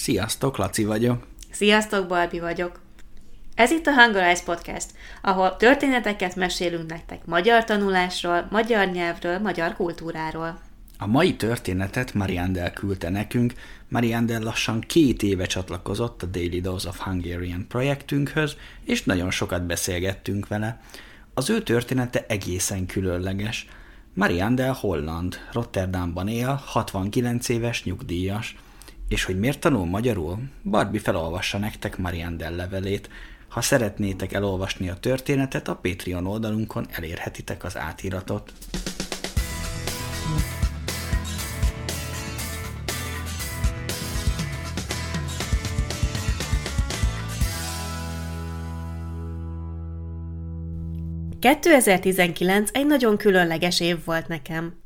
Sziasztok, Laci vagyok. Sziasztok, Balbi vagyok. Ez itt a Hungarize Podcast, ahol történeteket mesélünk nektek magyar tanulásról, magyar nyelvről, magyar kultúráról. A mai történetet Mariandel küldte nekünk. Mariandel lassan két éve csatlakozott a Daily Dose of Hungarian projektünkhöz, és nagyon sokat beszélgettünk vele. Az ő története egészen különleges. Mariandel holland, Rotterdamban él, 69 éves nyugdíjas. És hogy miért tanul magyarul? Barbie felolvassa nektek Mariandel levelét. Ha szeretnétek elolvasni a történetet, a Patreon oldalunkon elérhetitek az átiratot. 2019 egy nagyon különleges év volt nekem.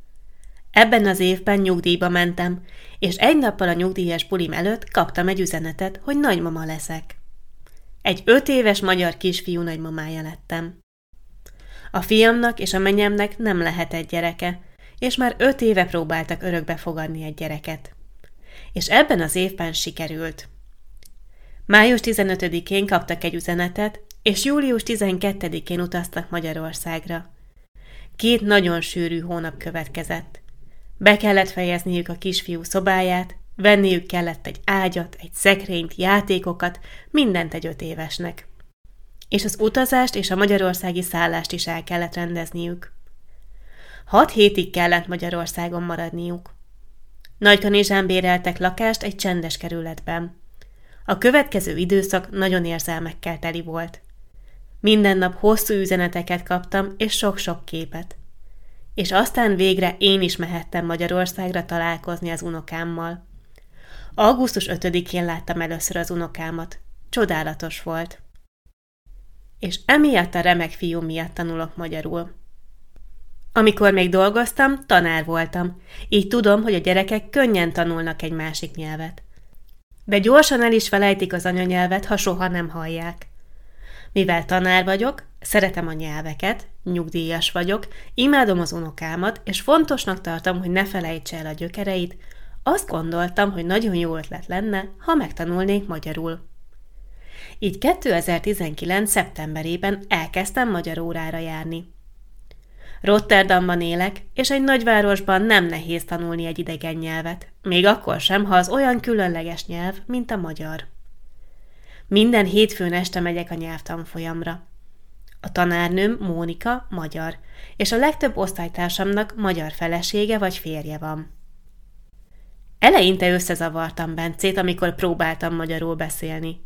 Ebben az évben nyugdíjba mentem, és egy nappal a nyugdíjas bulim előtt kaptam egy üzenetet, hogy nagymama leszek. Egy öt éves magyar kisfiú nagymamája lettem. A fiamnak és a menyemnek nem lehet egy gyereke, és már öt éve próbáltak örökbe fogadni egy gyereket. És ebben az évben sikerült. Május 15-én kaptak egy üzenetet, és július 12-én utaztak Magyarországra. Két nagyon sűrű hónap következett. Be kellett fejezniük a kisfiú szobáját, venniük kellett egy ágyat, egy szekrényt, játékokat, mindent egy öt évesnek. És az utazást és a magyarországi szállást is el kellett rendezniük. Hat hétig kellett Magyarországon maradniuk. Nagykanizsán béreltek lakást egy csendes kerületben. A következő időszak nagyon érzelmekkel teli volt. Minden nap hosszú üzeneteket kaptam, és sok-sok képet. És aztán végre én is mehettem Magyarországra találkozni az unokámmal. Augusztus 5-én láttam először az unokámat. Csodálatos volt. És emiatt a remek fiú miatt tanulok magyarul. Amikor még dolgoztam, tanár voltam, így tudom, hogy a gyerekek könnyen tanulnak egy másik nyelvet. De gyorsan el is felejtik az anyanyelvet, ha soha nem hallják. Mivel tanár vagyok, szeretem a nyelveket, nyugdíjas vagyok, imádom az unokámat, és fontosnak tartom, hogy ne felejtse el a gyökereit, azt gondoltam, hogy nagyon jó ötlet lenne, ha megtanulnék magyarul. Így 2019. szeptemberében elkezdtem magyar órára járni. Rotterdamban élek, és egy nagyvárosban nem nehéz tanulni egy idegen nyelvet, még akkor sem, ha az olyan különleges nyelv, mint a magyar. Minden hétfőn este megyek a nyelvtanfolyamra. A tanárnőm Mónika magyar, és a legtöbb osztálytársamnak magyar felesége vagy férje van. Eleinte összezavartam Bencét, amikor próbáltam magyarul beszélni.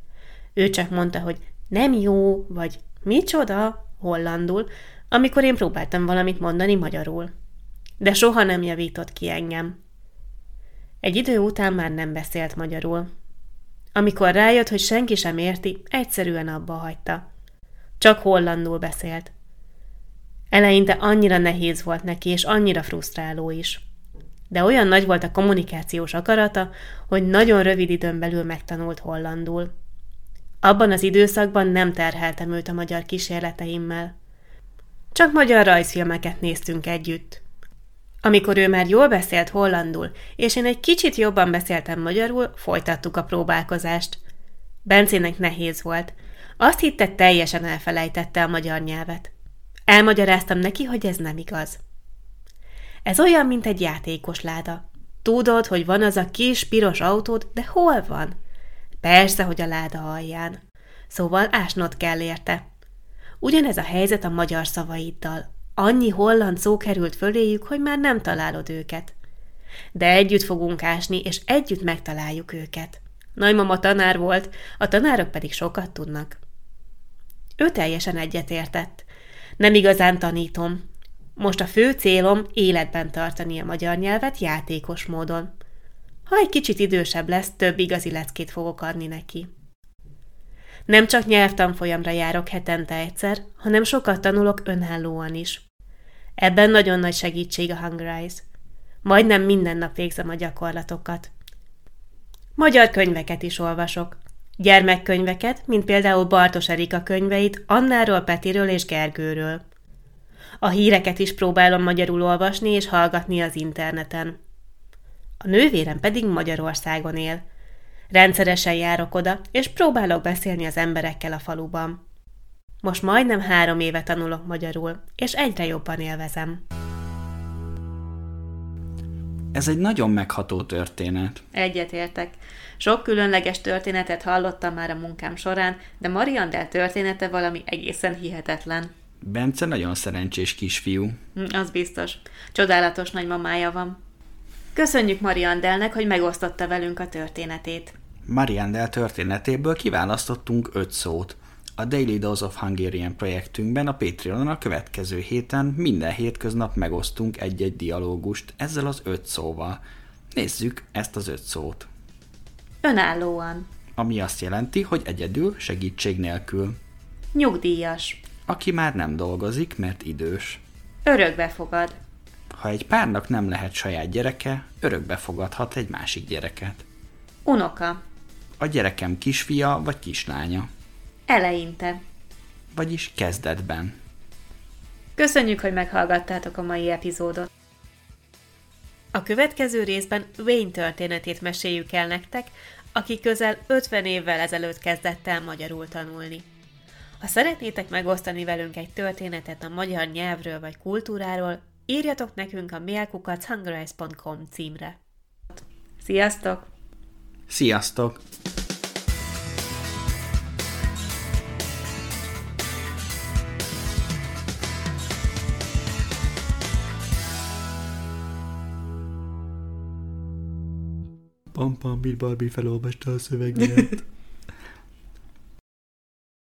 Ő csak mondta, hogy nem jó, vagy micsoda, hollandul, amikor én próbáltam valamit mondani magyarul. De soha nem javított ki engem. Egy idő után már nem beszélt magyarul. Amikor rájött, hogy senki sem érti, egyszerűen abba hagyta. Csak hollandul beszélt. Eleinte annyira nehéz volt neki, és annyira frusztráló is. De olyan nagy volt a kommunikációs akarata, hogy nagyon rövid időn belül megtanult hollandul. Abban az időszakban nem terheltem őt a magyar kísérleteimmel. Csak magyar rajzfilmeket néztünk együtt. Amikor ő már jól beszélt hollandul, és én egy kicsit jobban beszéltem magyarul, folytattuk a próbálkozást. Bencének nehéz volt. Azt hitte, teljesen elfelejtette a magyar nyelvet. Elmagyaráztam neki, hogy ez nem igaz. Ez olyan, mint egy játékos láda. Tudod, hogy van az a kis piros autód, de hol van? Persze, hogy a láda alján. Szóval ásnod kell érte. Ugyanez a helyzet a magyar szavaiddal. Annyi holland szó került föléjük, hogy már nem találod őket. De együtt fogunk ásni, és együtt megtaláljuk őket. Nagymama tanár volt, a tanárok pedig sokat tudnak. Ő teljesen egyetértett. Nem igazán tanítom. Most a fő célom életben tartani a magyar nyelvet játékos módon. Ha egy kicsit idősebb lesz, több igazi leckét fogok adni neki. Nem csak nyelvtanfolyamra járok hetente egyszer, hanem sokat tanulok önállóan is. Ebben nagyon nagy segítség a Hungarize. Majdnem minden nap végzem a gyakorlatokat. Magyar könyveket is olvasok. Gyermekkönyveket, mint például Bartos Erika könyveit Annáról, Petiről és Gergőről. A híreket is próbálom magyarul olvasni és hallgatni az interneten. A nővérem pedig Magyarországon él. Rendszeresen járok oda, és próbálok beszélni az emberekkel a faluban. Most majdnem három éve tanulok magyarul, és egyre jobban élvezem. Ez egy nagyon megható történet. Egyetértek. Sok különleges történetet hallottam már a munkám során, de Mariandel története valami egészen hihetetlen. Bence nagyon szerencsés kisfiú. Hm, Az biztos. Csodálatos nagymamája van. Köszönjük Mariandelnek, hogy megosztotta velünk a történetét. Mariandel történetéből kiválasztottunk öt szót. A Daily Dose of Hungarian projektünkben a Patreonon a következő héten minden hétköznap megosztunk egy-egy dialógust ezzel az öt szóval. Nézzük ezt az öt szót. Önállóan. Ami azt jelenti, hogy egyedül, segítség nélkül. Nyugdíjas. Aki már nem dolgozik, mert idős. Örökbe fogad. Ha egy párnak nem lehet saját gyereke, örökbe fogadhat egy másik gyereket. Unoka. A gyerekem kisfia vagy kislánya, Eleinte. vagyis kezdetben. Köszönjük, hogy meghallgattátok a mai epizódot. A következő részben Wayne történetét meséljük el nektek, aki közel 50 évvel ezelőtt kezdett el magyarul tanulni. Ha szeretnétek megosztani velünk egy történetet a magyar nyelvről vagy kultúráról, írjatok nekünk a mailkukac.hungarize.com címre. Sziasztok! Sziasztok! Pam Pam Bill Barbie felolvasta a szöveget.